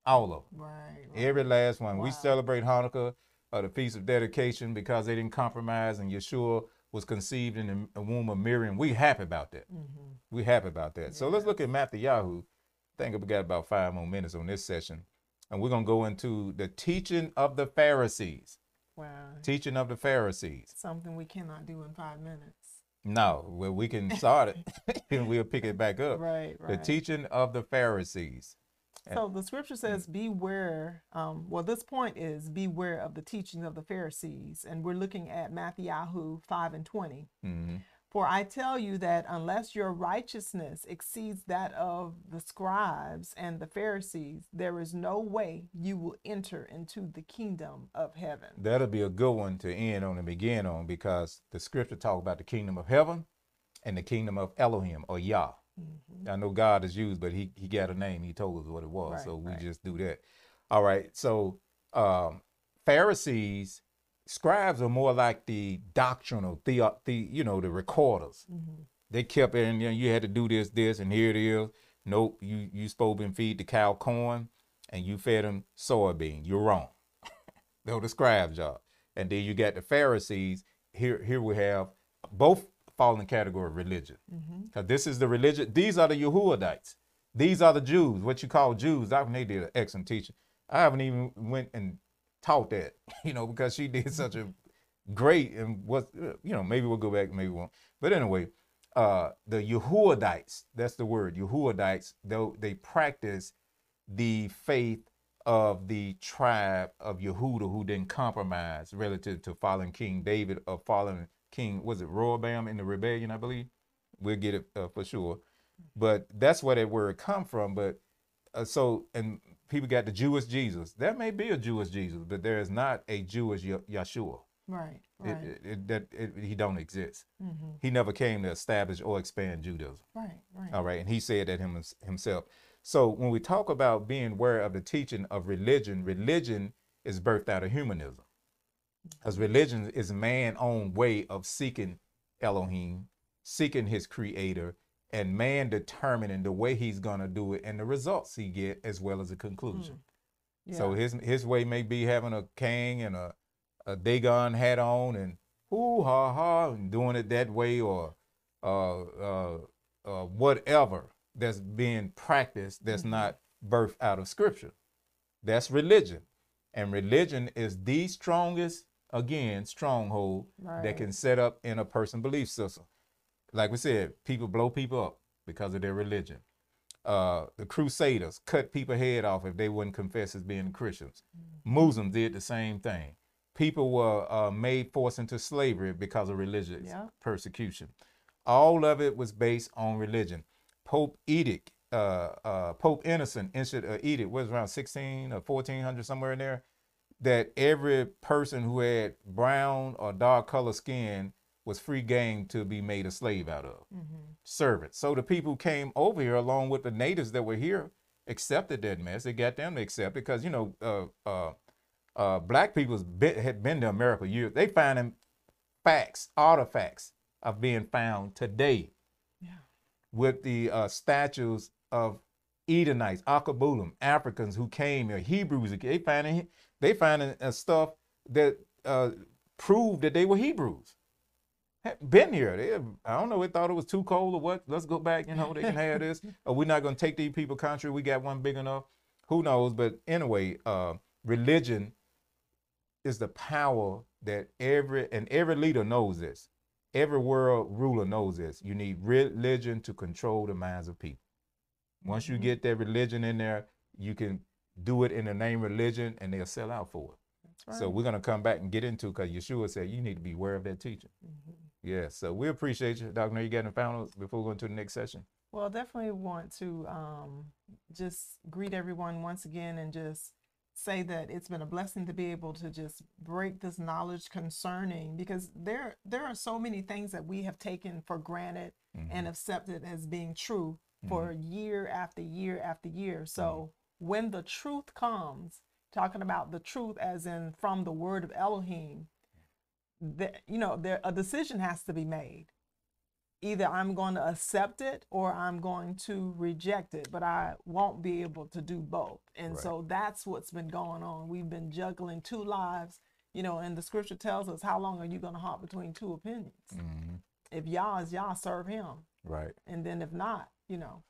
All of them. Right. right. Every last one. We celebrate Hanukkah or the Feast of Dedication because they didn't compromise and Yeshua was conceived in the womb of Miriam. We happy about that. Mhm. We happy about that. So let's look at Mattityahu. I think we got about five more minutes on this session. And we're going to go into the teaching of the Pharisees. Wow. Teaching of the Pharisees. Something we cannot do in five minutes. No, well, we can start it and we'll pick it back up. Right. Right. The teaching of the Pharisees. So the scripture says, "Beware." Um, well, this point is beware of the teachings of the Pharisees, and we're looking at Matthew five and twenty. hmm For I tell you that unless your righteousness exceeds that of the scribes and the Pharisees, there is no way you will enter into the kingdom of heaven. That'll be a good one to end on and begin on because the scripture talk about the kingdom of heaven and the kingdom of Elohim or Yah. Mhm. I know God is used, but he he got a name. He told us what it was, Right, so we right. just do that. All right. So um, Pharisees, scribes are more like the doctrinal, the, the you know the recorders. Mhm. They kept it, and you, know, you had to do this, this, and here it is. Nope, you you supposed to feed the cow corn, and you fed them soybean. You're wrong. was the scribe job. And then you got the Pharisees. Here here we have both fall in the category of religion. Because this is the religion, these are the Yehudites. These are the Jews, what you call Jews. Dr. Nate did an excellent teaching. I haven't even went and taught that, you know, because she did such a great and what you know, maybe we'll go back, maybe won't. But anyway, uh the Yehudites, that's the word, Yehudites, though they practice the faith of the tribe of Yehuda who didn't compromise relative to following King David or following King, was it Rehoboam in the rebellion, I believe? We'll get it uh, for sure. But that's where that word come from. But uh, so, and people got the Jewish Jesus. There may be a Jewish Jesus, but there is not a Jewish Ye- Yeshua. Right. It, Right. it, it, that it, he don't exist. mm-hmm. He never came to establish or expand Judaism. Right. Right. All right, and he said that him, himself. So when we talk about being aware of the teaching of religion, religion is birthed out of humanism. Because religion is man's own way of seeking Elohim, seeking his creator, and man determining the way he's gonna do it and the results he get as well as the conclusion. Yeah. So his his way may be having a king and a, a Dagon hat on and hoo ha ha and doing it that way or uh, uh, uh, whatever that's being practiced that's Mhm. not birthed out of scripture. That's religion. And religion is the strongest, again, stronghold right. that can set up in a person belief system. Like we said, people blow people up because of their religion. Uh, the Crusaders cut people's head off if they wouldn't confess as being Christians. Muslims did the same thing. People were uh, made forced into slavery because of religious Yeah. persecution. All of it was based on religion. Pope Edict, uh, uh, Pope Innocent issued an edict, was around 16 or 1400, somewhere in there, that every person who had brown or dark color skin was free game to be made a slave out of, mm-hmm. servants. So the people who came over here, along with the natives that were here, accepted that mess. They got them to accept it because, you know, uh, uh, uh, black people had been to America years. They finding facts, artifacts of being found today Yeah. with the uh, statues of Edomites, Akabulim, Africans who came here, Hebrews. They finding they finding uh, stuff that uh, proved that they were Hebrews. Been here. They, I don't know. They thought it was too cold or what. Let's go back. You know, they can have this. Or we're not going to take these people country. We got one big enough. Who knows? But anyway, uh, religion is the power that every and every leader knows this. Every world ruler knows this. You need religion to control the minds of people. Once you Mhm. get that religion in there, you can do it in the name of religion and they'll sell out for it. Right. So we're gonna come back and get into because Yeshua said you need to be aware of that teaching. Mhm. Yeah. So we appreciate you, Dr. Nay, You got any final before we go into the next session? Well, definitely want to um, just greet everyone once again and just say that it's been a blessing to be able to just break this knowledge concerning because there there are so many things that we have taken for granted Mhm. and accepted as being true for year after year after year. So Mm-hmm. when the truth comes, talking about the truth as in from the word of Elohim, that you know, there a decision has to be made. Either I'm going to accept it or I'm going to reject it, but I won't be able to do both. And Right. so that's what's been going on. We've been juggling two lives, you know, and the scripture tells us how long are you going to hop between two opinions? Mhm. If Yah is Yah, serve him Right. and then if not, you know.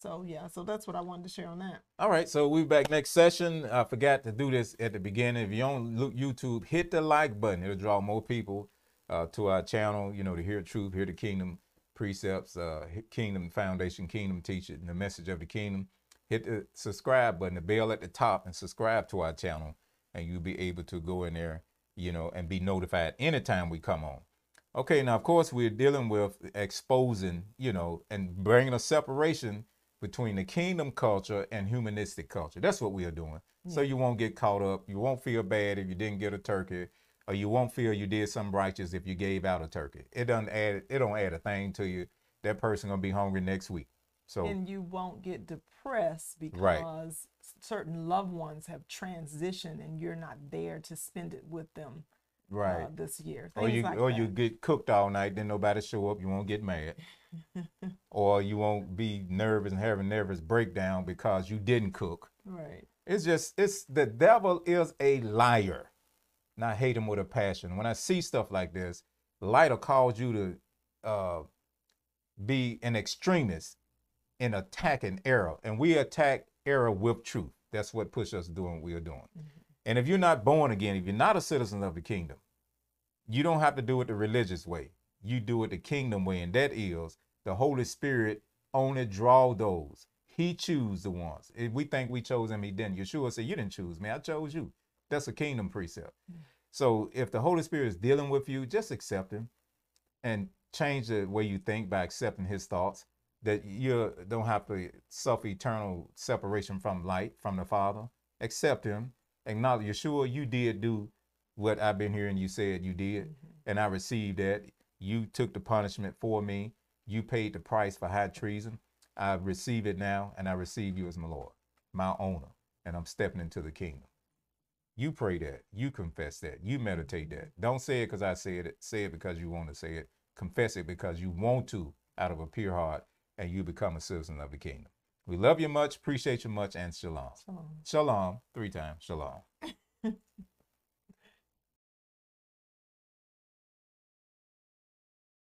So yeah, so that's what I wanted to share on that. All right, so we'll back next session. I forgot to do this at the beginning. If you're on YouTube, hit the like button. It'll draw more people uh, to our channel, you know, to hear truth, hear the kingdom precepts, uh, kingdom foundation, kingdom teaching, the message of the kingdom. Hit the subscribe button, the bell at the top, and subscribe to our channel, and you'll be able to go in there, you know, and be notified anytime we come on. Okay, now of course we're dealing with exposing, you know, and bringing a separation between the kingdom culture and humanistic culture. That's what we are doing. So you won't get caught up. You won't feel bad if you didn't get a turkey, or you won't feel you did something righteous if you gave out a turkey. It doesn't add. It don't add a thing to you. That person gonna be hungry next week. So And you won't get depressed because Right. certain loved ones have transitioned and you're not there to spend it with them right. uh, this year. or you like or that. you get cooked all night, then nobody show up. You won't get mad, or you won't be nervous and have a nervous breakdown because you didn't cook. right. It's just it's the devil is a liar. And I hate him with a passion. When I see stuff like this, light will cause you to uh, be an extremist in attacking error. And we attack error with truth. That's what push us doing what we are doing. And if you're not born again, if you're not a citizen of the kingdom, you don't have to do it the religious way. You do it the kingdom way, and that is the Holy Spirit only draw those. He choose the ones. If we think we chose him, he didn't. Yeshua said, You didn't choose me, I chose you. That's a kingdom precept. Mm. So if the Holy Spirit is dealing with you, just accept him and change the way you think by accepting his thoughts. That you don't have to suffer eternal separation from light, from the Father. Accept him. Acknowledge Yeshua, you did do what I've been hearing you said you did, mm-hmm. and I received that. You took the punishment for me. You paid the price for high treason. I receive it now, and I receive you as my Lord, my owner, and I'm stepping into the kingdom. You pray that. You confess that. You meditate that. Don't say it because I said it. Say it because you want to say it. Confess it because you want to out of a pure heart, and you become a citizen of the kingdom. We love you much, appreciate you much, and shalom. Shalom. Shalom, three times. Shalom.